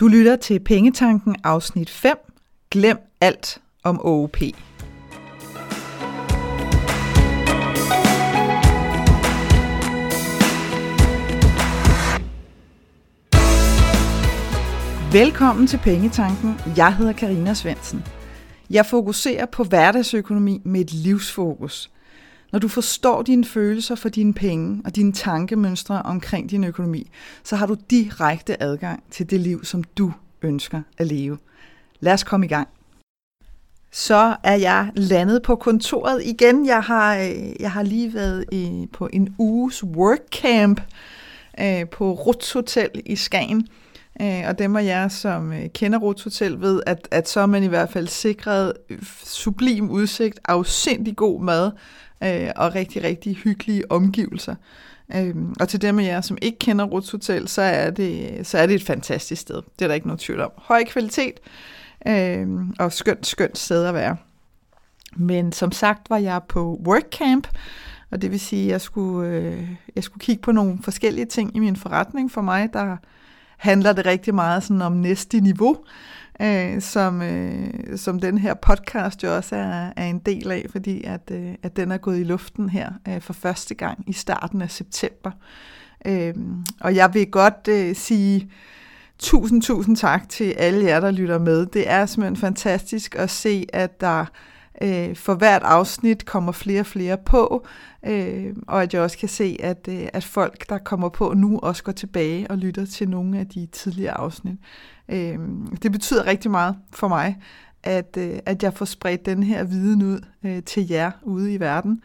Du lytter til Pengetanken afsnit 5. Glem alt om OOP. Velkommen til Pengetanken. Jeg hedder Karina Svensen. Jeg fokuserer på hverdagsøkonomi med et livsfokus. Når du forstår dine følelser for dine penge og dine tankemønstre omkring din økonomi, så har du direkte adgang til det liv, som du ønsker at leve. Lad os komme i gang. Så er jeg landet på kontoret igen. Jeg har, øh, jeg har lige været i, på en uges workcamp øh, på Ruts Hotel i Skagen. Øh, og dem af jer, som øh, kender Ruts Hotel, ved, at, at så er man i hvert fald sikret øh, sublim udsigt, afsindig god mad øh, og rigtig, rigtig hyggelige omgivelser. Øh, og til dem af jer, som ikke kender Ruts Hotel, så er, det, så er det et fantastisk sted. Det er der ikke noget tvivl om. Høj kvalitet øh, og skønt, skønt sted at være. Men som sagt var jeg på workcamp, og det vil sige, at jeg skulle, øh, jeg skulle kigge på nogle forskellige ting i min forretning. For mig, der handler det rigtig meget sådan om næste niveau, øh, som, øh, som den her podcast jo også er, er en del af, fordi at, øh, at den er gået i luften her øh, for første gang i starten af september. Øh, og jeg vil godt øh, sige tusind, tusind tak til alle jer, der lytter med. Det er simpelthen fantastisk at se, at der øh, for hvert afsnit kommer flere og flere på, øh, og at jeg også kan se, at, øh, at folk, der kommer på nu, også går tilbage og lytter til nogle af de tidligere afsnit. Øh, det betyder rigtig meget for mig, at, øh, at jeg får spredt den her viden ud øh, til jer ude i verden,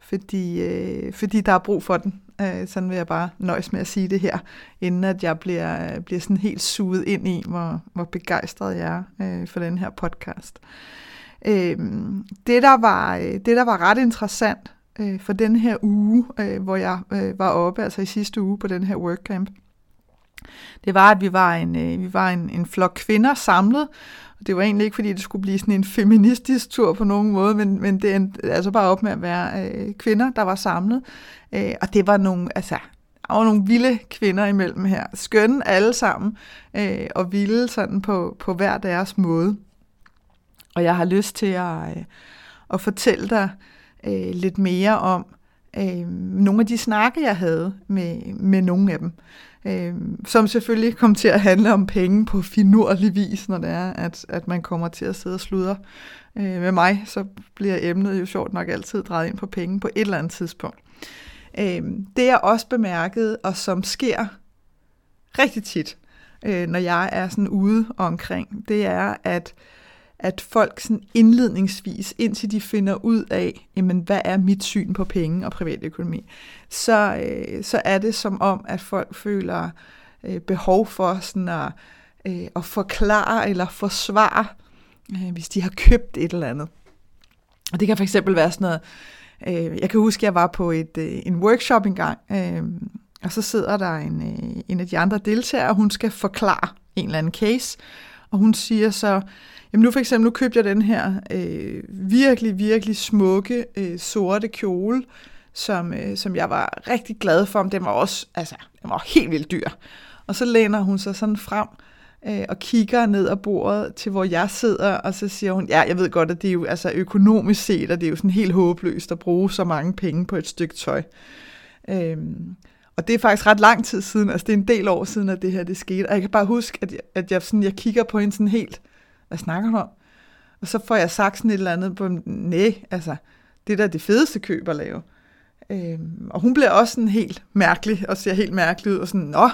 fordi, øh, fordi der er brug for den. Øh, sådan vil jeg bare nøjes med at sige det her, inden at jeg bliver, bliver sådan helt suget ind i, hvor, hvor begejstret jeg er øh, for den her podcast. Øh, Øh, det, der var, øh, det, der var ret interessant øh, for den her uge, øh, hvor jeg øh, var oppe, altså i sidste uge på den her workcamp, det var, at vi var en, øh, vi var en, en flok kvinder samlet, og det var egentlig ikke, fordi det skulle blive sådan en feministisk tur på nogen måde, men, men det endte altså bare op med at være øh, kvinder, der var samlet. Øh, og det var nogle, altså, der var nogle vilde kvinder imellem her. Skønne alle sammen, øh, og vilde sådan på, på hver deres måde. Og jeg har lyst til at, øh, at fortælle dig øh, lidt mere om øh, nogle af de snakke, jeg havde med, med nogle af dem. Øh, som selvfølgelig kom til at handle om penge på finurlig vis, når det er, at, at man kommer til at sidde og sludre øh, med mig, så bliver emnet jo sjovt nok altid drejet ind på penge på et eller andet tidspunkt. Øh, det jeg også bemærkede, og som sker rigtig tit, øh, når jeg er sådan ude omkring, det er, at at folk sådan indledningsvis, indtil de finder ud af, jamen, hvad er mit syn på penge og privatøkonomi, så, øh, så er det som om, at folk føler øh, behov for sådan at, øh, at forklare eller forsvare, øh, hvis de har købt et eller andet. Og det kan for eksempel være sådan noget, øh, jeg kan huske, at jeg var på et, øh, en workshop engang, øh, og så sidder der en, øh, en af de andre deltagere, og hun skal forklare en eller anden case, og hun siger så, Jamen nu for eksempel, nu købte jeg den her øh, virkelig, virkelig smukke øh, sorte kjole, som, øh, som jeg var rigtig glad for. Den var også, altså, den var helt vildt dyr. Og så læner hun sig sådan frem øh, og kigger ned ad bordet til, hvor jeg sidder, og så siger hun, ja, jeg ved godt, at det er jo altså, økonomisk set, og det er jo sådan helt håbløst at bruge så mange penge på et stykke tøj. Øh, og det er faktisk ret lang tid siden, altså det er en del år siden, at det her det skete. Og jeg kan bare huske, at jeg, at jeg, sådan, jeg kigger på hende sådan helt, hvad snakker du om? Og så får jeg sagt sådan et eller andet på, nej, altså, det der da det fedeste køb at lave. Øhm, og hun bliver også sådan helt mærkelig, og ser helt mærkelig ud, og sådan, nå,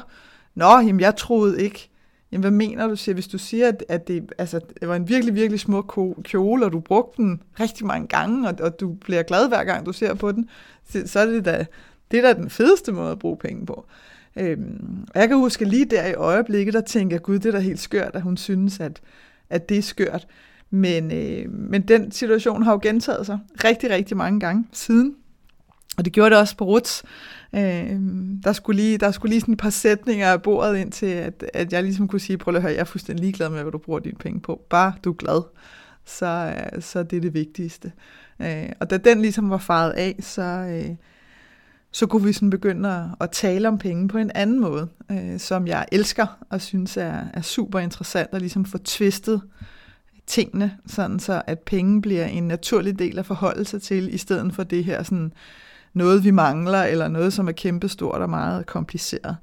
nå, jamen jeg troede ikke, jamen hvad mener du, siger, hvis du siger, at, at det, altså, det var en virkelig, virkelig smuk kjole, og du brugte den rigtig mange gange, og, og du bliver glad hver gang, du ser på den, så, så er det da, det er da den fedeste måde at bruge penge på. Øhm, og jeg kan huske lige der i øjeblikket, der tænker jeg, gud, det er da helt skørt, at hun synes, at, at det er skørt. Men, øh, men den situation har jo gentaget sig rigtig, rigtig mange gange siden. Og det gjorde det også på Ruts. Øh, der, skulle lige, der skulle lige sådan et par sætninger af bordet ind til, at, at jeg ligesom kunne sige, prøv at høre, jeg er fuldstændig ligeglad med, hvad du bruger dine penge på. Bare du er glad, så, øh, så det er det vigtigste. Øh, og da den ligesom var faret af, så, øh, så kunne vi sådan begynde at, at tale om penge på en anden måde, øh, som jeg elsker og synes er, er super interessant at ligesom få tvistet tingene, sådan så at penge bliver en naturlig del at forholde sig til, i stedet for det her sådan noget, vi mangler, eller noget, som er kæmpestort og meget kompliceret.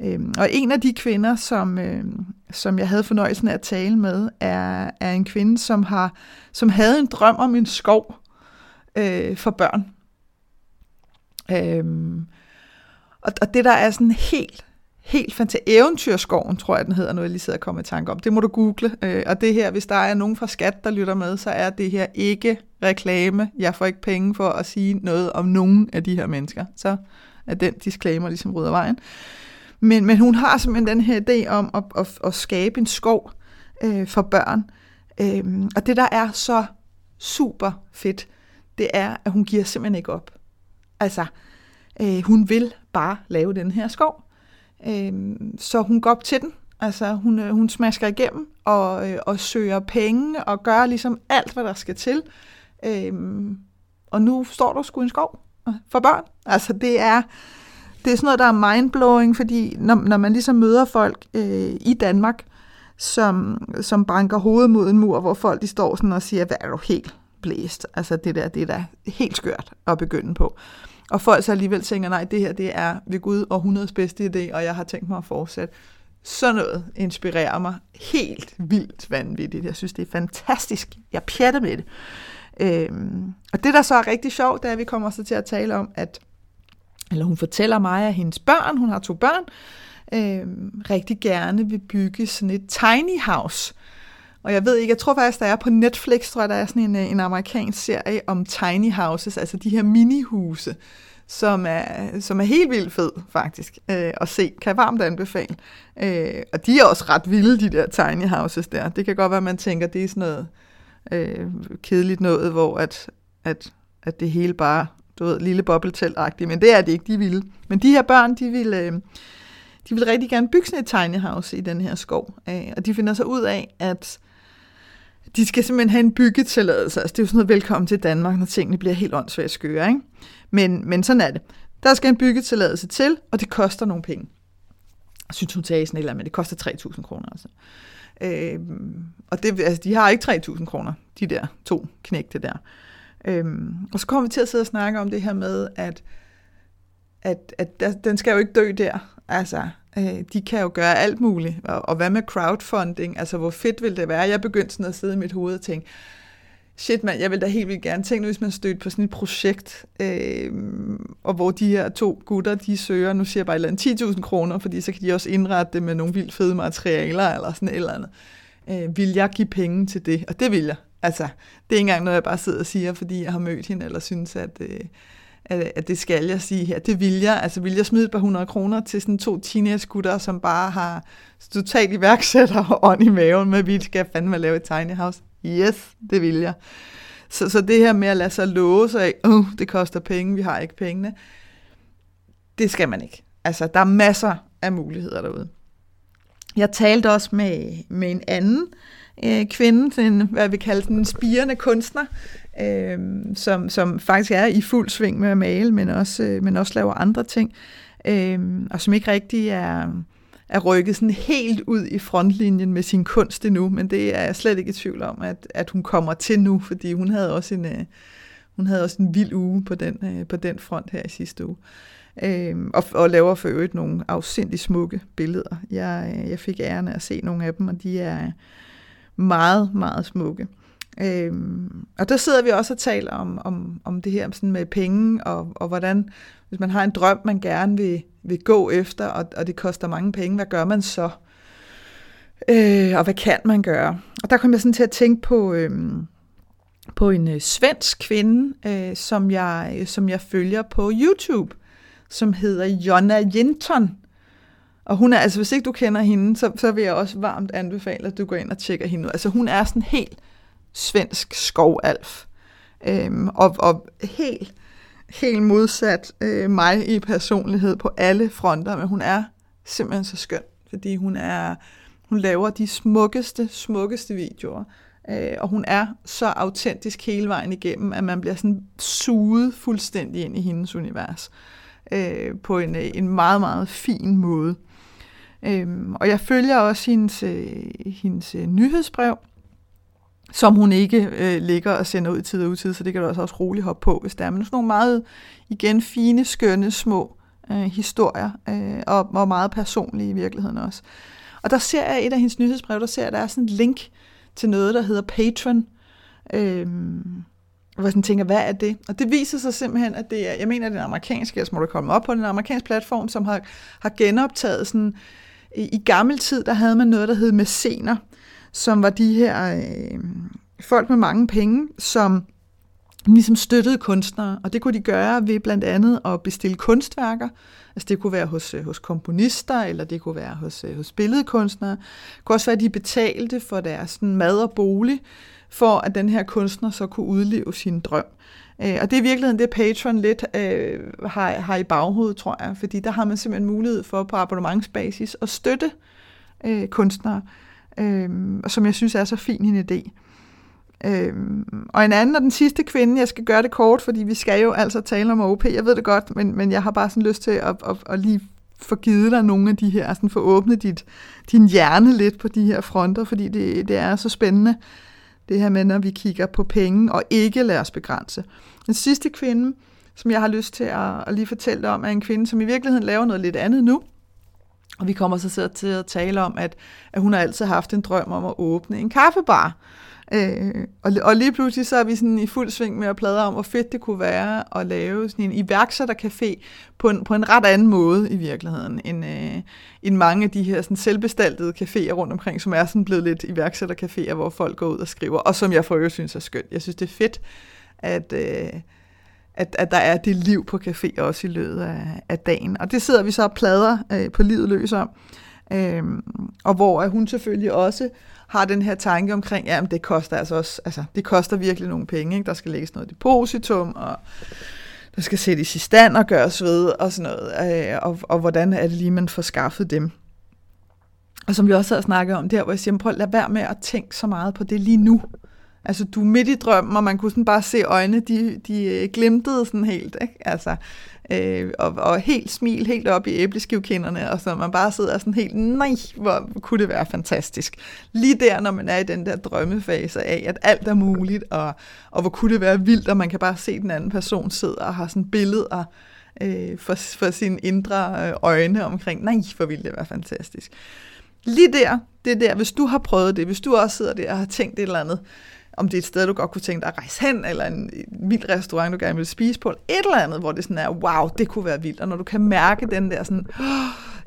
Øhm, og en af de kvinder, som, øh, som jeg havde fornøjelsen af at tale med, er, er en kvinde, som har som havde en drøm om en skov øh, for børn. Øhm, og, og det der er sådan helt, helt fantastisk, Eventyrskoven, tror jeg, den hedder, noget jeg lige sidder og kommer i tanke om. Det må du google. Øh, og det her, hvis der er nogen fra Skat, der lytter med, så er det her ikke reklame. Jeg får ikke penge for at sige noget om nogen af de her mennesker. Så er den disclaimer ligesom rydder vejen. Men, men hun har simpelthen den her idé om at, at, at skabe en skov øh, for børn. Øhm, og det, der er så super fedt, det er, at hun giver simpelthen ikke op. Altså, øh, hun vil bare lave den her skov. Øh, så hun går op til den. Altså, hun, øh, hun smasker igennem og, øh, og søger penge og gør ligesom alt, hvad der skal til. Øh, og nu står der sgu en skov for børn. Altså, det er, det er sådan noget, der er mindblowing, fordi når, når man ligesom møder folk øh, i Danmark, som, som banker hovedet mod en mur, hvor folk de står sådan og siger, hvad er du helt blæst? Altså det der, det er da helt skørt at begynde på. Og folk så alligevel tænker, nej, det her det er ved Gud århundredes bedste idé, og jeg har tænkt mig at fortsætte. Sådan noget inspirerer mig helt vildt vanvittigt. Jeg synes, det er fantastisk. Jeg pjatter med det. Øhm, og det, der så er rigtig sjovt, det er, at vi kommer så til at tale om, at eller hun fortæller mig, at hendes børn, hun har to børn, øhm, rigtig gerne vil bygge sådan et tiny house. Og jeg ved ikke, jeg tror faktisk, der er på Netflix, tror jeg, der er sådan en, øh, en amerikansk serie om tiny houses, altså de her minihuse, som er, som er helt vildt fed, faktisk, øh, at se. Kan jeg varmt anbefale. Øh, og de er også ret vilde, de der tiny houses der. Det kan godt være, at man tænker, det er sådan noget øh, kedeligt noget, hvor at, at, at det hele bare du ved, lille bobbeltelt men det er det ikke, de ville. Men de her børn, de ville, øh, de ville rigtig gerne bygge sådan et tiny house i den her skov, øh, og de finder så ud af, at de skal simpelthen have en byggetilladelse. Altså, det er jo sådan noget velkommen til Danmark, når tingene bliver helt åndssvagt skøre, ikke? Men, men sådan er det. Der skal en byggetilladelse til, og det koster nogle penge. Jeg synes, hun tager sådan et eller andet, men det koster 3.000 kroner. Altså. Øh, og det, altså, de har ikke 3.000 kroner, de der to knægte der. Øh, og så kommer vi til at sidde og snakke om det her med, at, at, at der, den skal jo ikke dø der. Altså, øh, de kan jo gøre alt muligt. Og, og hvad med crowdfunding? Altså, hvor fedt vil det være? Jeg begyndte sådan at sidde i mit hoved og tænke, shit mand, jeg vil da helt vildt gerne tænke, hvis man stødte på sådan et projekt, øh, og hvor de her to gutter, de søger, nu siger jeg bare et eller andet, 10.000 kroner, fordi så kan de også indrette det med nogle vildt fede materialer, eller sådan et eller andet. Øh, vil jeg give penge til det? Og det vil jeg. Altså, det er ikke engang noget, jeg bare sidder og siger, fordi jeg har mødt hende, eller synes, at, øh, at, at det skal jeg sige her. Det vil jeg. Altså, vil jeg smide et par hundrede kroner til sådan to teenage som bare har totalt iværksætter og ånd i maven med, at vi skal fandme lave et tiny house? Yes, det vil jeg. Så, så det her med at lade sig låse af, uh, det koster penge, vi har ikke pengene, det skal man ikke. Altså, der er masser af muligheder derude. Jeg talte også med, med en anden, øh, kvinde, sådan en, hvad vi kalder den, en spirende kunstner, øh, som, som faktisk er i fuld sving med at male, men også, øh, men også laver andre ting, øh, og som ikke rigtig er, er rykket sådan helt ud i frontlinjen med sin kunst endnu, men det er jeg slet ikke i tvivl om, at, at hun kommer til nu, fordi hun havde også en, øh, hun havde også en vild uge på den, øh, på den front her i sidste uge. Øh, og, og laver for øvrigt nogle afsindig smukke billeder. Jeg, øh, jeg fik æren af at se nogle af dem, og de er, meget, meget smukke. Øhm, og der sidder vi også og taler om, om, om det her sådan med penge, og, og hvordan, hvis man har en drøm, man gerne vil, vil gå efter, og, og det koster mange penge, hvad gør man så? Øh, og hvad kan man gøre? Og der kom jeg sådan til at tænke på, øhm, på en øh, svensk kvinde, øh, som, jeg, øh, som jeg følger på YouTube, som hedder Jonna Jinton. Og hun er, altså hvis ikke du kender hende, så, så vil jeg også varmt anbefale, at du går ind og tjekker hende ud. Altså hun er sådan helt svensk skovalf. Øhm, og, og helt, helt modsat øh, mig i personlighed på alle fronter, men hun er simpelthen så skøn, fordi hun er, hun laver de smukkeste, smukkeste videoer. Øh, og hun er så autentisk hele vejen igennem, at man bliver sådan suget fuldstændig ind i hendes univers. øh, på en, øh, en meget, meget fin måde. Øhm, og jeg følger også hendes, øh, hendes øh, nyhedsbrev, som hun ikke øh, ligger og sender ud i tid og utid, så det kan du også, også roligt hoppe på, hvis der er. Men sådan nogle meget, igen, fine, skønne, små øh, historier, øh, og, og meget personlige i virkeligheden også. Og der ser jeg et af hendes nyhedsbrev, der ser jeg, der er sådan et link til noget, der hedder Patreon. øh, hvor jeg sådan tænker, hvad er det? Og det viser sig simpelthen, at det er, jeg mener, det er en amerikansk, jeg må du komme op på, den amerikansk platform, som har, har genoptaget sådan, i, i gammel tid, der havde man noget, der hed mæscener, som var de her øh, folk med mange penge, som ligesom støttede kunstnere, og det kunne de gøre ved blandt andet at bestille kunstværker. Altså det kunne være hos, øh, hos komponister, eller det kunne være hos, øh, hos billedkunstnere. Det kunne også være, at de betalte for deres sådan, mad og bolig, for at den her kunstner så kunne udleve sin drøm. Øh, og det er i virkeligheden det, Patreon lidt øh, har, har i baghovedet, tror jeg, fordi der har man simpelthen mulighed for på abonnementsbasis at støtte øh, kunstnere, øh, Øhm, som jeg synes er så fin en idé. Øhm, og en anden og den sidste kvinde, jeg skal gøre det kort, fordi vi skal jo altså tale om OP, jeg ved det godt, men, men jeg har bare sådan lyst til at, at, at lige få givet dig nogle af de her, altså sådan få åbnet dit, din hjerne lidt på de her fronter, fordi det, det er så spændende, det her med, når vi kigger på penge og ikke lader os begrænse. Den sidste kvinde, som jeg har lyst til at, at lige fortælle dig om, er en kvinde, som i virkeligheden laver noget lidt andet nu. Og vi kommer så til at tale om, at, at hun har altid haft en drøm om at åbne en kaffebar. Øh, og, og lige pludselig så er vi sådan i fuld sving med at plade om, hvor fedt det kunne være at lave sådan en iværksættercafé på en, på en ret anden måde i virkeligheden, end, øh, end mange af de her sådan selvbestaltede caféer rundt omkring, som er sådan blevet lidt iværksættercaféer, hvor folk går ud og skriver, og som jeg for øvrigt synes er skønt. Jeg synes, det er fedt, at... Øh, at, at der er det liv på café også i løbet af, af dagen. Og det sidder vi så og plader øh, på livet løs om. Øhm, og hvor hun selvfølgelig også har den her tanke omkring, ja, det koster altså også, altså det koster virkelig nogle penge, ikke? der skal lægges noget depositum, og der skal sættes i stand og gøres ved, og sådan noget, øh, og, og hvordan er det lige, man får skaffet dem. Og som vi også har snakket om der, hvor jeg siger, prøv at lade være med at tænke så meget på det lige nu. Altså, du er midt i drømmen, og man kunne sådan bare se øjnene, de, de øh, glimtede sådan helt, ikke? Altså, øh, og, og helt smil helt op i æbleskivkinderne, og så man bare sidder sådan helt, nej, hvor kunne det være fantastisk. Lige der, når man er i den der drømmefase af, at alt er muligt, og, og hvor kunne det være vildt, og man kan bare se den anden person sidde og har sådan billeder øh, for, for sine indre øh, øjne omkring, nej, hvor ville det være fantastisk. Lige der, det er der, hvis du har prøvet det, hvis du også sidder der og har tænkt et eller andet, om det er et sted, du godt kunne tænke dig at rejse hen, eller en vild restaurant, du gerne vil spise på, et eller andet, hvor det sådan er, wow, det kunne være vildt. Og når du kan mærke den der sådan, oh,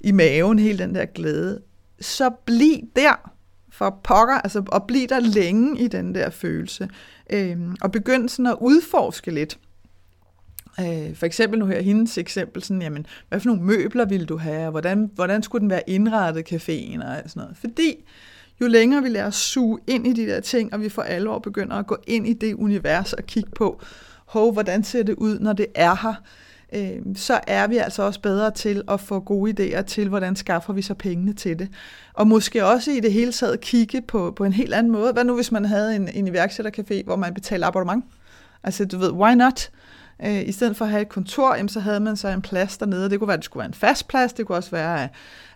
i maven, hele den der glæde, så bliv der for pokker, altså, og bliv der længe i den der følelse. Øhm, og begynd sådan at udforske lidt. Øh, for eksempel nu her, hendes eksempel, sådan, jamen, hvad for nogle møbler ville du have, og hvordan, hvordan skulle den være indrettet, caféen og sådan noget. Fordi jo længere vi lærer at suge ind i de der ting, og vi for alvor begynder at gå ind i det univers og kigge på, hov, hvordan ser det ud, når det er her, øh, så er vi altså også bedre til at få gode idéer til, hvordan skaffer vi så pengene til det. Og måske også i det hele taget kigge på, på en helt anden måde. Hvad nu, hvis man havde en, en iværksættercafé, hvor man betaler abonnement? Altså, du ved, why not? Øh, I stedet for at have et kontor, jamen, så havde man så en plads dernede. Det kunne være, at det skulle være en fast plads. Det kunne også være,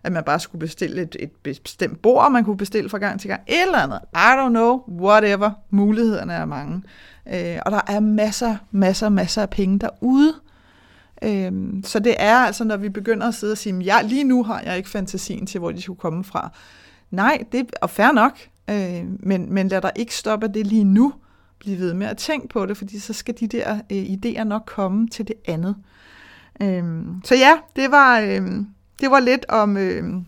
at man bare skulle bestille et, et bestemt bord, man kunne bestille fra gang til gang. Et eller andet. I don't know. Whatever. Mulighederne er mange. Øh, og der er masser, masser, masser af penge derude. Øh, så det er altså, når vi begynder at sidde og sige, ja, lige nu har jeg ikke fantasien til, hvor de skulle komme fra. Nej, det er fair nok. Øh, men, men lad dig ikke stoppe det lige nu blive ved med at tænke på det, fordi så skal de der øh, idéer nok komme til det andet. Øhm, så ja, det var, øhm, det var lidt om, øhm,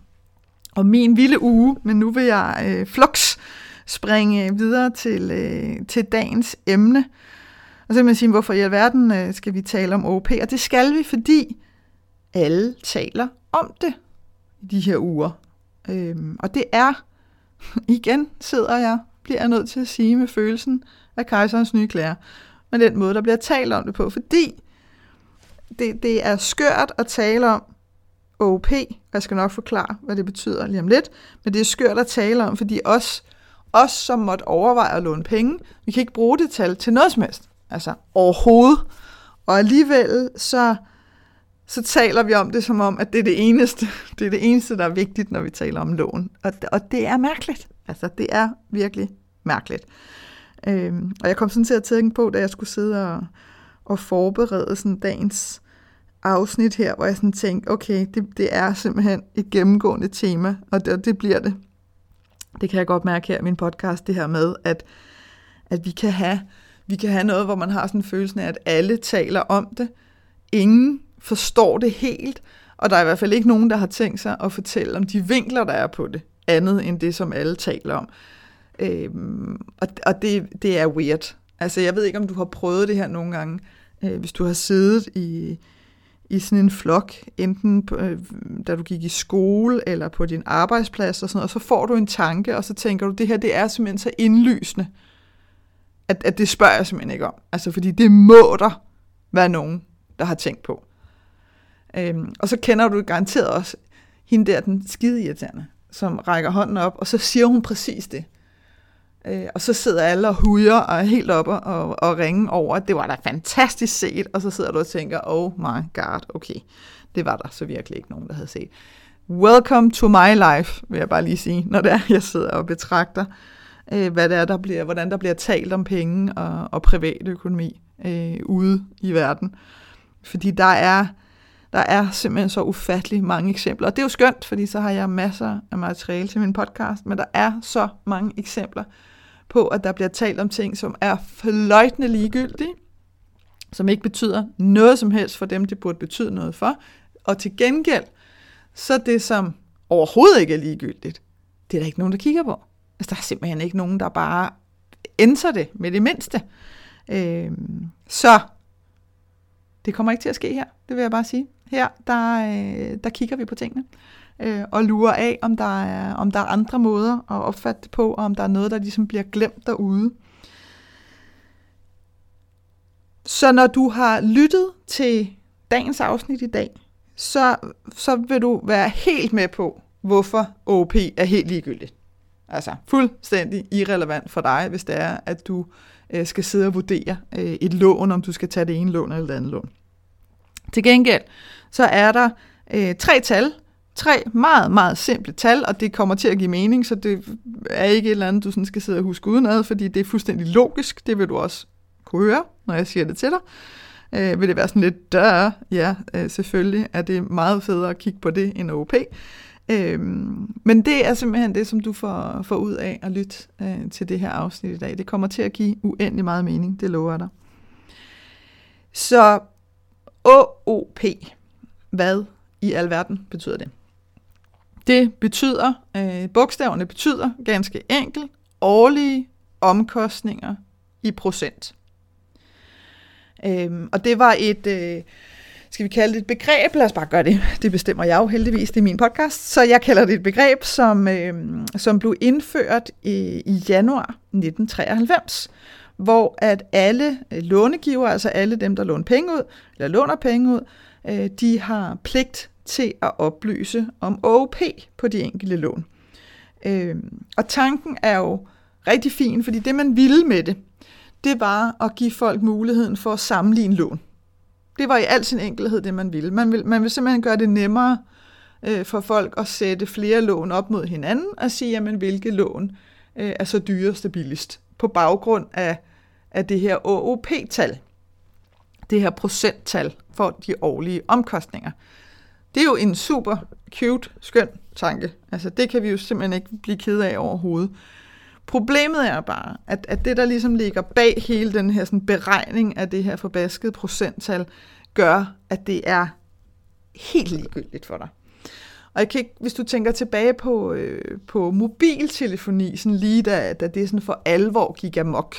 om min vilde uge, men nu vil jeg øh, flux springe videre til, øh, til dagens emne. Og så vil man sige, hvorfor i alverden øh, skal vi tale om OP? Og det skal vi, fordi alle taler om det i de her uger. Øhm, og det er, igen sidder jeg, bliver jeg nødt til at sige med følelsen af kejserens nye klæder. Men den måde, der bliver talt om det på, fordi det, det er skørt at tale om OP, jeg skal nok forklare, hvad det betyder lige om lidt, men det er skørt at tale om, fordi os, os som måtte overveje at låne penge, vi kan ikke bruge det tal til noget som helst, altså overhovedet. Og alligevel så, så taler vi om det som om, at det er det eneste, det er det eneste, der er vigtigt, når vi taler om lån. Og, og det er mærkeligt. Altså, det er virkelig mærkeligt. Øhm, og jeg kom sådan til at tænke på, da jeg skulle sidde og, og forberede sådan dagens afsnit her, hvor jeg sådan tænkte, okay, det, det er simpelthen et gennemgående tema, og det, og det bliver det. Det kan jeg godt mærke her i min podcast, det her med, at, at vi, kan have, vi kan have noget, hvor man har sådan en følelse af, at alle taler om det. Ingen forstår det helt, og der er i hvert fald ikke nogen, der har tænkt sig at fortælle om de vinkler, der er på det, andet end det, som alle taler om. Øhm, og og det, det er weird. Altså, jeg ved ikke, om du har prøvet det her nogle gange, øh, hvis du har siddet i, i sådan en flok, enten på, øh, da du gik i skole eller på din arbejdsplads og sådan noget, og så får du en tanke, og så tænker du, det her det er simpelthen så indlysende, at, at det spørger jeg simpelthen ikke om. Altså, fordi det må der være nogen, der har tænkt på. Øhm, og så kender du garanteret også hende der, den skide irriterende, som rækker hånden op, og så siger hun præcis det. Øh, og så sidder alle og hujer og er helt oppe og, og ringe over, at det var da fantastisk set, og så sidder du og tænker, oh my god, okay, det var der så virkelig ikke nogen, der havde set. Welcome to my life, vil jeg bare lige sige, når det er, jeg sidder og betragter, øh, hvad det er, der bliver, hvordan der bliver talt om penge og, og privatøkonomi øh, ude i verden. Fordi der er, der er simpelthen så ufattelig mange eksempler. Og det er jo skønt, fordi så har jeg masser af materiale til min podcast, men der er så mange eksempler på, at der bliver talt om ting, som er fløjtende ligegyldige, som ikke betyder noget som helst for dem, det burde betyde noget for. Og til gengæld, så det, som overhovedet ikke er ligegyldigt, det er der ikke nogen, der kigger på. Altså, der er simpelthen ikke nogen, der bare ændrer det med det mindste. Øh, så det kommer ikke til at ske her, det vil jeg bare sige. Her, der, øh, der kigger vi på tingene øh, og lurer af, om der, er, om der er andre måder at opfatte det på, og om der er noget, der ligesom bliver glemt derude. Så når du har lyttet til dagens afsnit i dag, så, så vil du være helt med på, hvorfor OP er helt ligegyldigt. Altså fuldstændig irrelevant for dig, hvis det er, at du øh, skal sidde og vurdere øh, et lån, om du skal tage det ene lån eller det andet lån. Til gengæld, så er der øh, tre tal, tre meget, meget simple tal, og det kommer til at give mening, så det er ikke et eller andet, du sådan skal sidde og huske udenad, fordi det er fuldstændig logisk, det vil du også kunne høre, når jeg siger det til dig. Øh, vil det være sådan lidt, dør, ja, øh, selvfølgelig er det meget federe at kigge på det end OP. Øh, men det er simpelthen det, som du får, får ud af at lytte øh, til det her afsnit i dag. Det kommer til at give uendelig meget mening, det lover jeg dig. Så OOP, hvad i alverden betyder det? Det betyder, øh, bogstaverne betyder ganske enkelt årlige omkostninger i procent. Øhm, og det var et, øh, skal vi kalde det et begreb? Lad os bare gøre det. Det bestemmer jeg jo heldigvis, det er min podcast. Så jeg kalder det et begreb, som, øh, som blev indført i, i januar 1993, hvor at alle øh, lånegiver, altså alle dem, der låner penge ud, eller låner penge ud, øh, de har pligt til at oplyse om OP på de enkelte lån. Øh, og tanken er jo rigtig fin, fordi det man ville med det, det var at give folk muligheden for at sammenligne lån. Det var i al sin enkelhed det, man ville. Man vil, man vil simpelthen gøre det nemmere øh, for folk at sætte flere lån op mod hinanden og sige, jamen, hvilke lån øh, er så dyrest og billigst på baggrund af, af det her OOP-tal, det her procenttal for de årlige omkostninger. Det er jo en super cute, skøn tanke. Altså, det kan vi jo simpelthen ikke blive ked af overhovedet. Problemet er bare, at, at det, der ligesom ligger bag hele den her sådan, beregning af det her forbaskede procenttal, gør, at det er helt ligegyldigt for dig. Og jeg kan ikke, hvis du tænker tilbage på, øh, på mobiltelefoni, sådan lige da, da det sådan for alvor gik amok,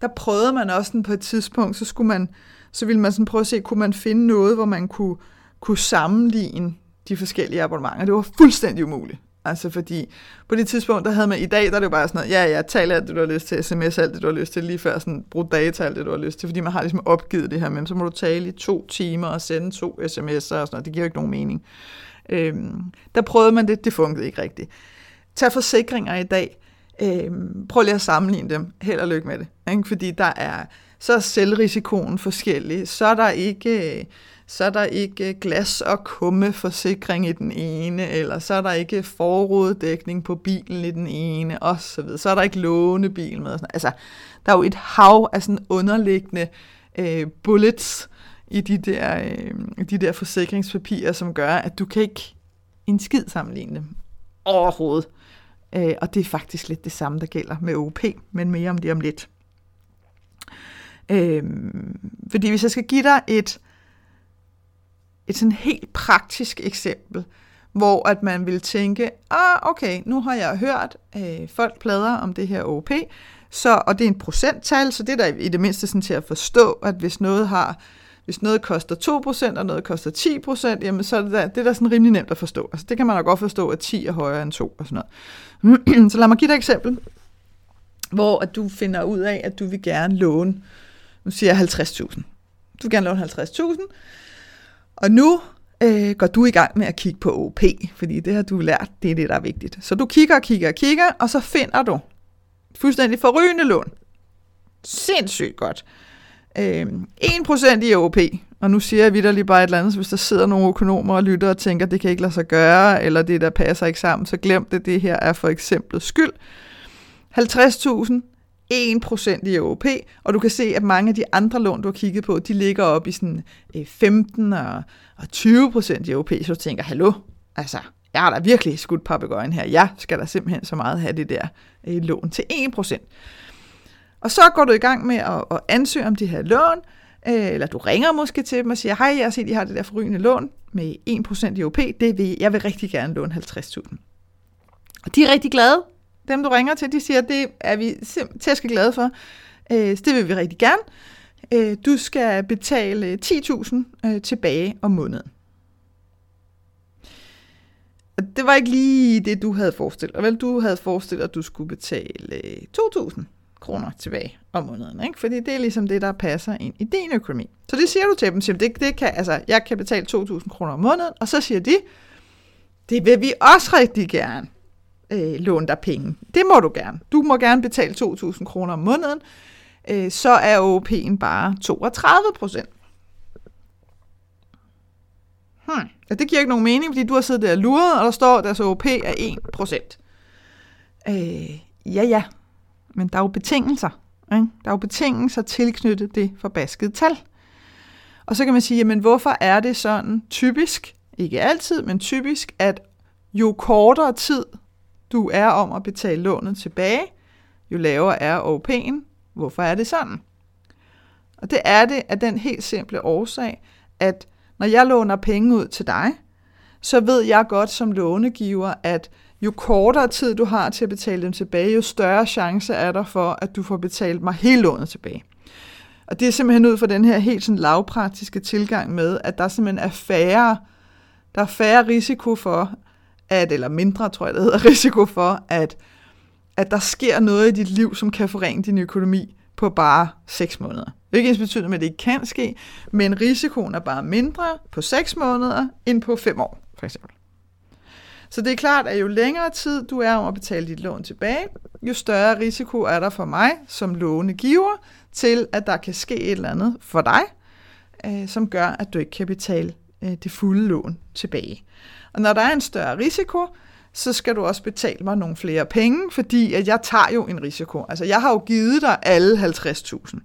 der prøvede man også sådan på et tidspunkt, så skulle man, så ville man sådan prøve at se, kunne man finde noget, hvor man kunne kunne sammenligne de forskellige abonnementer. Det var fuldstændig umuligt. Altså fordi på det tidspunkt, der havde man i dag, der er det jo bare sådan noget, ja, ja, tal alt det, du har lyst til, sms alt det, du har lyst til, lige før sådan, brug data alt det, du har lyst til, fordi man har ligesom opgivet det her, men så må du tale i to timer og sende to sms'er og sådan noget, det giver jo ikke nogen mening. Øhm, der prøvede man det, det fungerede ikke rigtigt. Tag forsikringer i dag, øhm, prøv lige at sammenligne dem, held og lykke med det, ikke? fordi der er så er selvrisikoen forskellig. Så er der ikke, så er der ikke glas- og kummeforsikring i den ene, eller så er der ikke forruddækning på bilen i den ene, og så videre. Så er der ikke lånebil med. Sådan. Altså, der er jo et hav af sådan underliggende øh, bullets i de der, øh, de der forsikringspapirer, som gør, at du kan ikke en skid sammenligne dem overhovedet. Øh, og det er faktisk lidt det samme, der gælder med OP, men mere om det om lidt. Øh, fordi hvis jeg skal give dig et, et sådan helt praktisk eksempel, hvor at man vil tænke, ah, okay, nu har jeg hørt øh, folk plader om det her OP, så, og det er en procenttal, så det er der i det mindste sådan til at forstå, at hvis noget har hvis noget koster 2%, og noget koster 10%, jamen så er det, der, det er da sådan rimelig nemt at forstå. Altså det kan man da godt forstå, at 10 er højere end 2 og sådan noget. så lad mig give dig et eksempel, hvor at du finder ud af, at du vil gerne låne, nu siger jeg 50.000. Du vil gerne låne 50.000, og nu øh, går du i gang med at kigge på OP, fordi det har du lært, det er det, der er vigtigt. Så du kigger og kigger og kigger, og så finder du fuldstændig forrygende lån. Sindssygt godt. Øh, 1% i OP, og nu siger jeg vidderligt lige bare et eller andet, så hvis der sidder nogle økonomer og lytter og tænker, det kan ikke lade sig gøre, eller det der passer ikke sammen, så glem det, det her er for eksempel skyld. 50.000, 1% i OP, og du kan se, at mange af de andre lån, du har kigget på, de ligger op i sådan øh, 15 og, 20% i OP, så du tænker, hallo, altså, jeg har da virkelig skudt papegøjen her, jeg skal da simpelthen så meget have det der øh, lån til 1%. Og så går du i gang med at, at ansøge om de her lån, øh, eller du ringer måske til dem og siger, hej, jeg har set, I har det der forrygende lån med 1% i OP, det vil, jeg vil rigtig gerne låne 50.000. Og de er rigtig glade. Dem, du ringer til, de siger, det er vi tæske glade for. Øh, det vil vi rigtig gerne. Øh, du skal betale 10.000 øh, tilbage om måneden. Det var ikke lige det, du havde forestillet dig. Vel, du havde forestillet, at du skulle betale øh, 2.000 kroner tilbage om måneden. Ikke? Fordi det er ligesom det, der passer ind i din økonomi. Så det siger du til dem, siger, det, det kan, altså, jeg kan betale 2.000 kroner om måneden, og så siger de, det vil vi også rigtig gerne øh, låne dig penge. Det må du gerne. Du må gerne betale 2.000 kroner om måneden, øh, så er OP'en bare 32 procent. Hmm. Ja, det giver ikke nogen mening, fordi du har siddet der og luret, og der står, at deres OP er 1 procent. Øh, ja, ja, men der er jo betingelser. Ikke? Der er jo betingelser tilknyttet det forbaskede tal. Og så kan man sige, jamen hvorfor er det sådan typisk, ikke altid, men typisk, at jo kortere tid du er om at betale lånet tilbage, jo lavere er OP'en. Hvorfor er det sådan? Og det er det af den helt simple årsag, at når jeg låner penge ud til dig, så ved jeg godt som lånegiver, at jo kortere tid du har til at betale dem tilbage, jo større chance er der for, at du får betalt mig hele lånet tilbage. Og det er simpelthen ud fra den her helt sådan lavpraktiske tilgang med, at der simpelthen er færre, der er færre risiko for, at, eller mindre tror jeg det hedder, risiko for, at, at der sker noget i dit liv, som kan forringe din økonomi på bare 6 måneder. Det betyder, ikke ens at det ikke kan ske, men risikoen er bare mindre på 6 måneder end på 5 år, for eksempel. Så det er klart, at jo længere tid du er om at betale dit lån tilbage, jo større risiko er der for mig som lånegiver til, at der kan ske et eller andet for dig, øh, som gør, at du ikke kan betale øh, det fulde lån tilbage. Og når der er en større risiko, så skal du også betale mig nogle flere penge, fordi at jeg tager jo en risiko. Altså jeg har jo givet dig alle 50.000.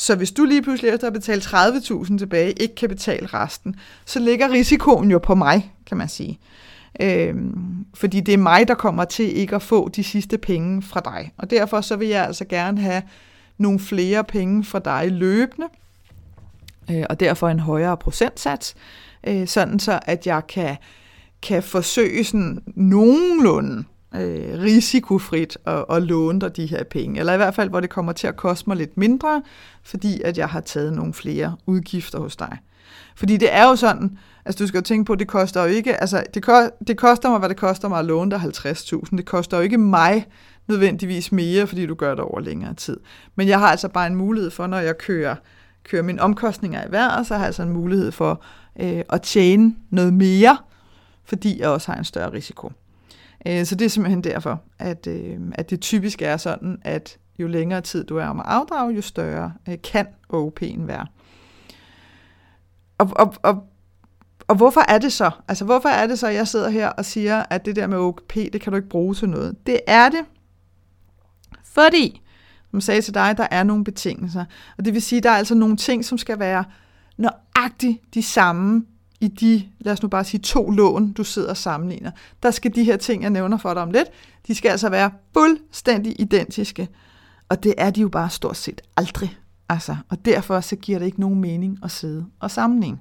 Så hvis du lige pludselig efter at betale 30.000 tilbage, ikke kan betale resten, så ligger risikoen jo på mig, kan man sige. Øhm, fordi det er mig, der kommer til ikke at få de sidste penge fra dig. Og derfor så vil jeg altså gerne have nogle flere penge fra dig løbende, øh, og derfor en højere procentsats, øh, sådan så at jeg kan, kan forsøge sådan nogenlunde øh, risikofrit at, at låne dig de her penge. Eller i hvert fald, hvor det kommer til at koste mig lidt mindre, fordi at jeg har taget nogle flere udgifter hos dig. Fordi det er jo sådan, altså du skal jo tænke på, det koster jo ikke, altså det, det koster mig, hvad det koster mig at låne dig 50.000. Det koster jo ikke mig nødvendigvis mere, fordi du gør det over længere tid. Men jeg har altså bare en mulighed for, når jeg kører, kører mine omkostninger i vejret, så har jeg altså en mulighed for øh, at tjene noget mere, fordi jeg også har en større risiko. Øh, så det er simpelthen derfor, at, øh, at det typisk er sådan, at jo længere tid du er om at afdrage, jo større øh, kan OP'en være. Og, og, og, og hvorfor er det så? Altså hvorfor er det så, at jeg sidder her og siger, at det der med OP, det kan du ikke bruge til noget? Det er det, fordi, som jeg sagde til dig, der er nogle betingelser. Og det vil sige, der er altså nogle ting, som skal være nøjagtigt de samme i de, lad os nu bare sige, to lån, du sidder og sammenligner. Der skal de her ting, jeg nævner for dig om lidt, de skal altså være fuldstændig identiske. Og det er de jo bare stort set aldrig. Altså, og derfor så giver det ikke nogen mening at sidde og sammenligne.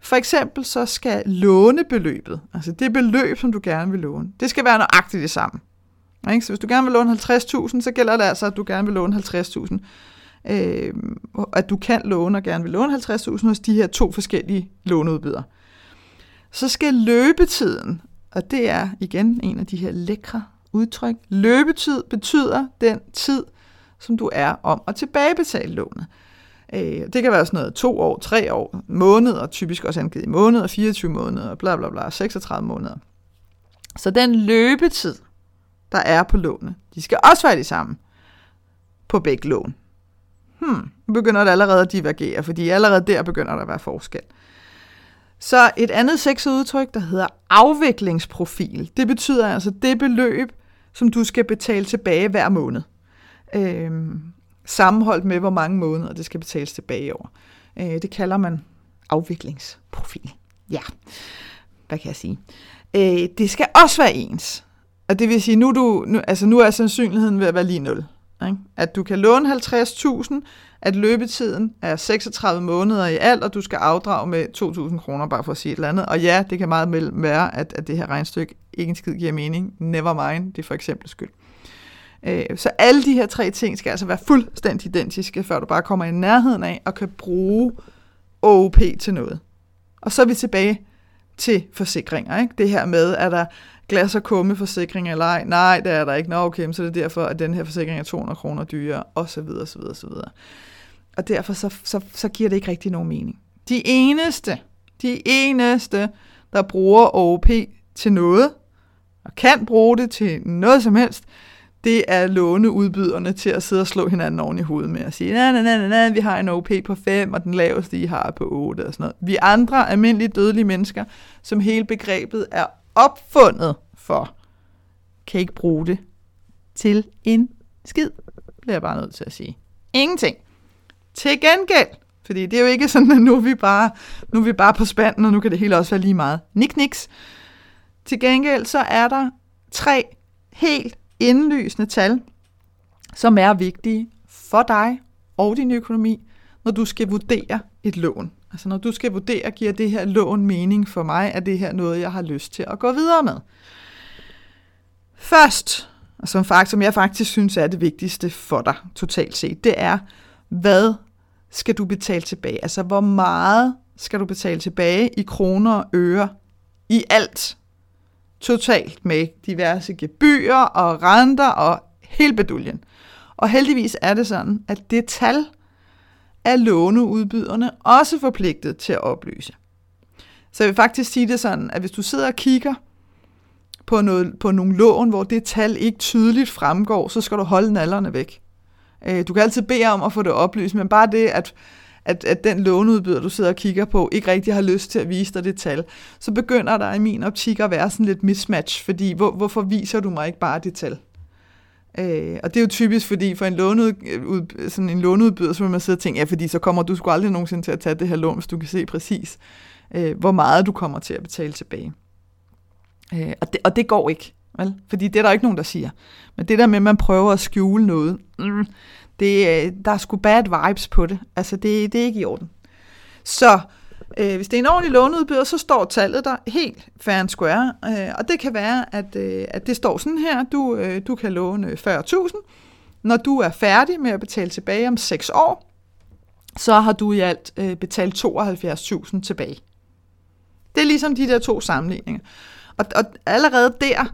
For eksempel så skal lånebeløbet, altså det beløb, som du gerne vil låne, det skal være nøjagtigt det samme. Så hvis du gerne vil låne 50.000, så gælder det altså, at du gerne vil låne 50.000 øh, at du kan låne og gerne vil låne 50.000 hos de her to forskellige låneudbydere. Så skal løbetiden, og det er igen en af de her lækre udtryk, løbetid betyder den tid, som du er om at tilbagebetale lånet. Øh, det kan være sådan noget to år, tre år, måneder, typisk også angivet i måneder, 24 måneder, bla bla bla, 36 måneder. Så den løbetid, der er på lånet, de skal også være de samme på begge lån hmm, begynder det allerede at divergere, fordi allerede der begynder der at være forskel. Så et andet sexet udtryk, der hedder afviklingsprofil, det betyder altså det beløb, som du skal betale tilbage hver måned. Øhm, sammenholdt med, hvor mange måneder det skal betales tilbage over. Øh, det kalder man afviklingsprofil. Ja, hvad kan jeg sige? Øh, det skal også være ens. Og det vil sige, nu, du, nu, altså nu er sandsynligheden ved at være lige 0. Ikke? At du kan låne 50.000, at løbetiden er 36 måneder i alt, og du skal afdrage med 2.000 kroner, bare for at sige et eller andet. Og ja, det kan meget vel være, at, at det her regnstykke ikke en skid giver mening. Never mind, det er for eksempel skyld. Øh, så alle de her tre ting skal altså være fuldstændig identiske, før du bare kommer i nærheden af og kan bruge OOP til noget. Og så er vi tilbage til forsikringer. Ikke? Det her med, er der glas- og kummeforsikring eller ej. Nej, det er der ikke. Nå, okay, så er derfor, at den her forsikring er 200 kroner dyrere, og så videre, så videre, så videre. Og derfor så, så, så giver det ikke rigtig nogen mening. De eneste, de eneste, der bruger OP til noget, og kan bruge det til noget som helst, det er låneudbyderne til at sidde og slå hinanden oven i hovedet med at sige, nej, nej, nej, nej, vi har en OP på 5, og den laveste, I har på 8 og sådan noget. Vi andre almindelige dødelige mennesker, som hele begrebet er opfundet for, kan ikke bruge det til en skid, bliver jeg bare nødt til at sige. Ingenting. Til gengæld, fordi det er jo ikke sådan, at nu er vi bare, nu er vi bare på spanden, og nu kan det hele også være lige meget. Nik niks. Til gengæld så er der tre helt indlysende tal, som er vigtige for dig og din økonomi, når du skal vurdere et lån. Altså når du skal vurdere, giver det her lån mening for mig? Er det her noget, jeg har lyst til at gå videre med? Først, og som, faktisk, som jeg faktisk synes er det vigtigste for dig totalt set, det er, hvad skal du betale tilbage? Altså hvor meget skal du betale tilbage i kroner og øre i alt? Totalt med diverse gebyrer og renter og hele beduljen. Og heldigvis er det sådan, at det tal, er låneudbyderne også forpligtet til at oplyse. Så jeg vil faktisk sige det sådan, at hvis du sidder og kigger på, noget, på nogle lån, hvor det tal ikke tydeligt fremgår, så skal du holde nallerne væk. Øh, du kan altid bede om at få det oplyst, men bare det, at, at, at den låneudbyder, du sidder og kigger på, ikke rigtig har lyst til at vise dig det tal, så begynder der i min optik at være sådan lidt mismatch, fordi hvor, hvorfor viser du mig ikke bare det tal? Øh, og det er jo typisk, fordi for en, låneud, øh, sådan en låneudbyder, så vil man sidde og tænke, ja, fordi så kommer du sgu aldrig nogensinde til at tage det her lån, hvis du kan se præcis, øh, hvor meget du kommer til at betale tilbage. Øh, og, det, og det går ikke, vel? fordi det er der ikke nogen, der siger. Men det der med, at man prøver at skjule noget, mm, det, øh, der er sgu bad vibes på det. Altså, det, det er ikke i orden. Så Øh, hvis det er en ordentlig låneudbyder, så står tallet der helt fair and square, øh, og det kan være, at, øh, at det står sådan her, du, øh, du kan låne 40.000. Når du er færdig med at betale tilbage om 6 år, så har du i alt øh, betalt 72.000 tilbage. Det er ligesom de der to sammenligninger. Og, og allerede der,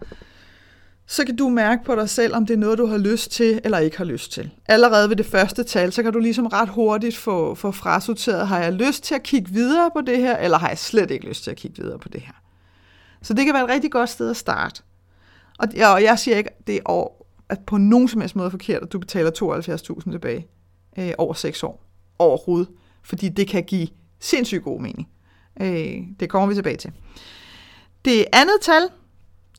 så kan du mærke på dig selv, om det er noget, du har lyst til eller ikke har lyst til. Allerede ved det første tal, så kan du ligesom ret hurtigt få, få frasorteret, har jeg lyst til at kigge videre på det her, eller har jeg slet ikke lyst til at kigge videre på det her. Så det kan være et rigtig godt sted at starte. Og, og jeg siger ikke, det er over, at på nogen som helst måde forkert, at du betaler 72.000 tilbage øh, over 6 år overhovedet, fordi det kan give sindssygt god mening. Øh, det kommer vi tilbage til. Det andet tal,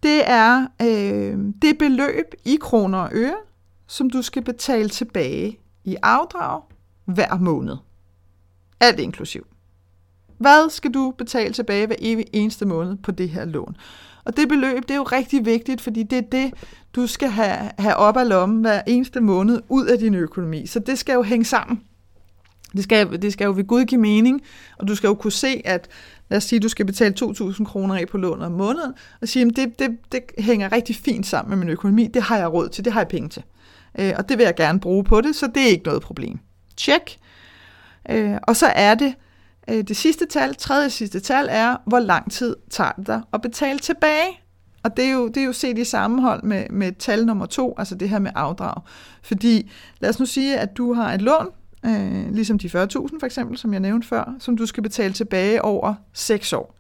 det er øh, det beløb i kroner og øre, som du skal betale tilbage i afdrag hver måned. Alt inklusiv. Hvad skal du betale tilbage hver evig eneste måned på det her lån? Og det beløb, det er jo rigtig vigtigt, fordi det er det, du skal have, have op af lommen hver eneste måned ud af din økonomi. Så det skal jo hænge sammen. Det skal, det skal jo ved Gud give mening, og du skal jo kunne se, at lad os sige, at du skal betale 2.000 kroner af på lånet om måneden, og sige, at det, det, det hænger rigtig fint sammen med min økonomi, det har jeg råd til, det har jeg penge til. Øh, og det vil jeg gerne bruge på det, så det er ikke noget problem. Tjek. Øh, og så er det, øh, det sidste tal, tredje sidste tal er, hvor lang tid tager det dig at betale tilbage? Og det er jo, det er jo set i sammenhold med, med tal nummer to, altså det her med afdrag. Fordi lad os nu sige, at du har et lån, øh, ligesom de 40.000 for eksempel, som jeg nævnte før, som du skal betale tilbage over 6 år.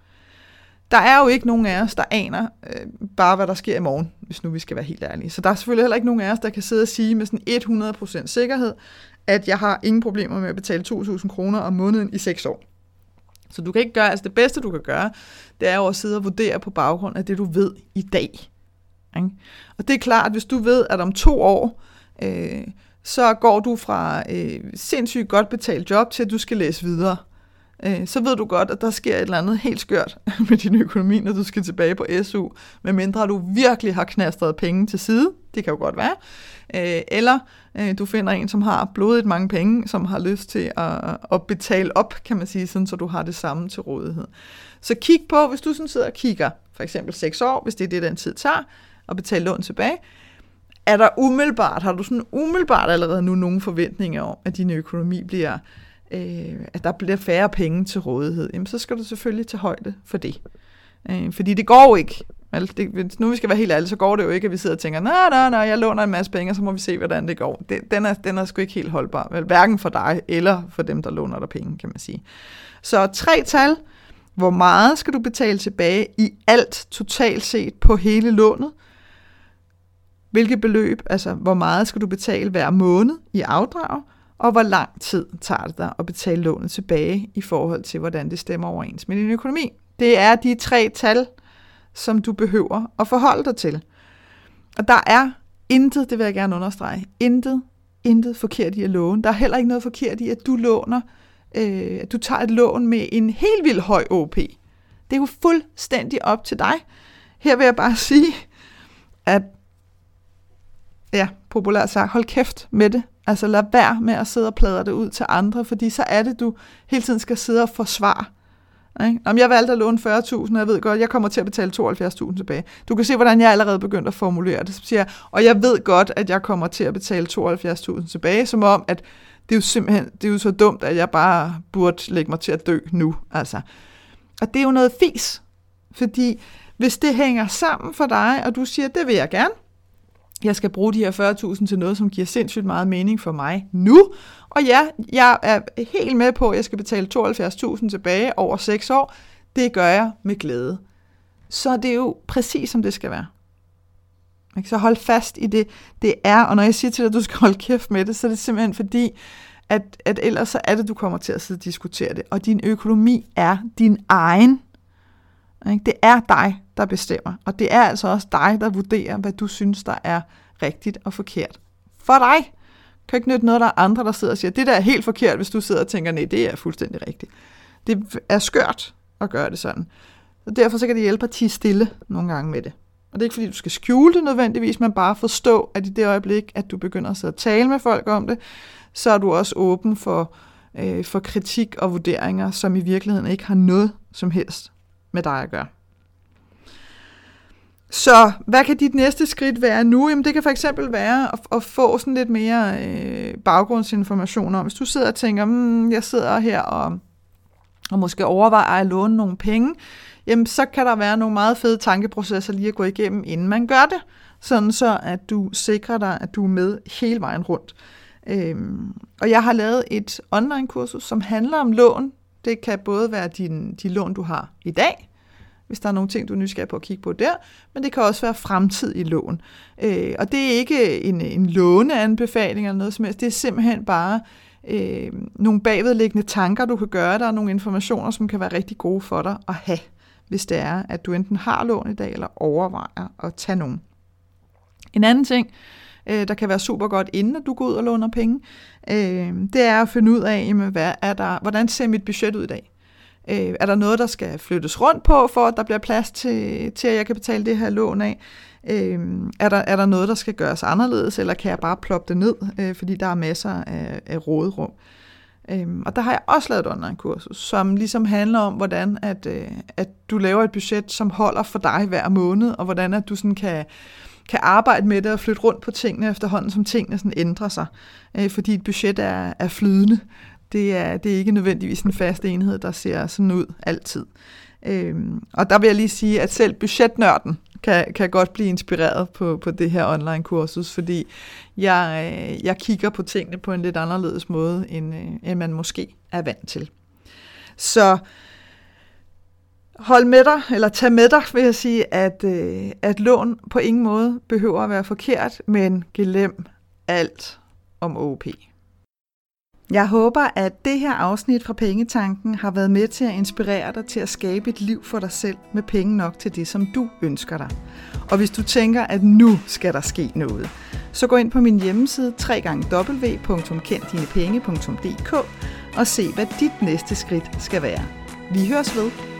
Der er jo ikke nogen af os, der aner øh, bare, hvad der sker i morgen, hvis nu vi skal være helt ærlige. Så der er selvfølgelig heller ikke nogen af os, der kan sidde og sige med sådan 100% sikkerhed, at jeg har ingen problemer med at betale 2.000 kroner om måneden i 6 år. Så du kan ikke gøre, altså det bedste du kan gøre, det er jo at sidde og vurdere på baggrund af det, du ved i dag. Ikke? Og det er klart, at hvis du ved, at om to år, øh, så går du fra øh, sindssygt godt betalt job til, at du skal læse videre. Øh, så ved du godt, at der sker et eller andet helt skørt med din økonomi, når du skal tilbage på SU, medmindre du virkelig har knastret penge til side. Det kan jo godt være. Øh, eller øh, du finder en, som har blodet mange penge, som har lyst til at, at betale op, kan man sige, sådan, så du har det samme til rådighed. Så kig på, hvis du sådan sidder og kigger, for eksempel 6 år, hvis det er det, den tid tager, at betale lån tilbage, er der umiddelbart, har du sådan umiddelbart allerede nu nogle forventninger om, at din økonomi bliver, øh, at der bliver færre penge til rådighed, jamen så skal du selvfølgelig tage højde for det. Øh, fordi det går jo ikke. Altså, det, nu vi skal være helt ærlige, så går det jo ikke, at vi sidder og tænker, nej, nej, nej, jeg låner en masse penge, og så må vi se, hvordan det går. Det, den, er, den er sgu ikke helt holdbar, vel, hverken for dig eller for dem, der låner dig penge, kan man sige. Så tre tal. Hvor meget skal du betale tilbage i alt totalt set på hele lånet? Hvilket beløb, altså hvor meget skal du betale hver måned i afdrag, og hvor lang tid tager det dig at betale lånet tilbage i forhold til, hvordan det stemmer overens med din økonomi. Det er de tre tal, som du behøver at forholde dig til. Og der er intet, det vil jeg gerne understrege, intet, intet forkert i at låne. Der er heller ikke noget forkert i, at du låner, øh, at du tager et lån med en helt vildt høj OP. Det er jo fuldstændig op til dig. Her vil jeg bare sige, at ja, populært sagt, hold kæft med det. Altså lad være med at sidde og pladre det ud til andre, fordi så er det, du hele tiden skal sidde og forsvare. Ikke? Om jeg valgte at låne 40.000, og jeg ved godt, jeg kommer til at betale 72.000 tilbage. Du kan se, hvordan jeg allerede begyndt at formulere det. Så siger jeg, og jeg ved godt, at jeg kommer til at betale 72.000 tilbage, som om, at det er jo simpelthen det er jo så dumt, at jeg bare burde lægge mig til at dø nu. Altså. Og det er jo noget fis, fordi hvis det hænger sammen for dig, og du siger, det vil jeg gerne, jeg skal bruge de her 40.000 til noget, som giver sindssygt meget mening for mig nu. Og ja, jeg er helt med på, at jeg skal betale 72.000 tilbage over 6 år. Det gør jeg med glæde. Så det er jo præcis, som det skal være. Så hold fast i det, det er. Og når jeg siger til dig, at du skal holde kæft med det, så er det simpelthen fordi, at, at ellers så er det, du kommer til at sidde og diskutere det. Og din økonomi er din egen. Det er dig, der bestemmer. Og det er altså også dig, der vurderer, hvad du synes, der er rigtigt og forkert. For dig kan ikke nytte noget, der er andre, der sidder og siger, det der er helt forkert, hvis du sidder og tænker, nej, det er fuldstændig rigtigt. Det er skørt at gøre det sådan. Og derfor så kan det hjælpe at tige stille nogle gange med det. Og det er ikke fordi, du skal skjule det nødvendigvis, men bare forstå, at i det øjeblik, at du begynder at sidde og tale med folk om det, så er du også åben for, øh, for kritik og vurderinger, som i virkeligheden ikke har noget som helst med dig at gøre. Så hvad kan dit næste skridt være nu? Jamen det kan for eksempel være at, at få sådan lidt mere øh, baggrundsinformation om, hvis du sidder og tænker, mm, jeg sidder her og, og måske overvejer at låne nogle penge, jamen så kan der være nogle meget fede tankeprocesser lige at gå igennem, inden man gør det, sådan så at du sikrer dig, at du er med hele vejen rundt. Øhm, og jeg har lavet et online kursus, som handler om lån. Det kan både være din, de lån, du har i dag, hvis der er nogle ting, du er nysgerrig på at kigge på der, men det kan også være fremtidige lån. Øh, og det er ikke en, en låneanbefaling eller noget som helst, det er simpelthen bare øh, nogle bagvedliggende tanker, du kan gøre dig, og nogle informationer, som kan være rigtig gode for dig at have, hvis det er, at du enten har lån i dag, eller overvejer at tage nogen. En anden ting, øh, der kan være super godt, inden at du går ud og låner penge, øh, det er at finde ud af, jamen, hvad er der, hvordan ser mit budget ud i dag? Øh, er der noget, der skal flyttes rundt på, for at der bliver plads til, til at jeg kan betale det her lån af? Øh, er, der, er der noget, der skal gøres anderledes, eller kan jeg bare ploppe det ned, øh, fordi der er masser af, af råderum? Øhm, og der har jeg også lavet et online-kursus, som ligesom handler om, hvordan at, øh, at du laver et budget, som holder for dig hver måned, og hvordan at du sådan kan, kan arbejde med det og flytte rundt på tingene efterhånden, som tingene sådan ændrer sig. Øh, fordi et budget er, er flydende. Det er, det er ikke nødvendigvis en fast enhed, der ser sådan ud altid. Øhm, og der vil jeg lige sige, at selv budgetnørden kan, kan godt blive inspireret på, på det her online-kursus, fordi jeg, øh, jeg kigger på tingene på en lidt anderledes måde, end, øh, end man måske er vant til. Så hold med dig, eller tag med dig, vil jeg sige, at, øh, at lån på ingen måde behøver at være forkert, men glem alt om OP. Jeg håber, at det her afsnit fra Pengetanken har været med til at inspirere dig til at skabe et liv for dig selv med penge nok til det, som du ønsker dig. Og hvis du tænker, at nu skal der ske noget, så gå ind på min hjemmeside www.kenddinepenge.dk og se, hvad dit næste skridt skal være. Vi høres ved.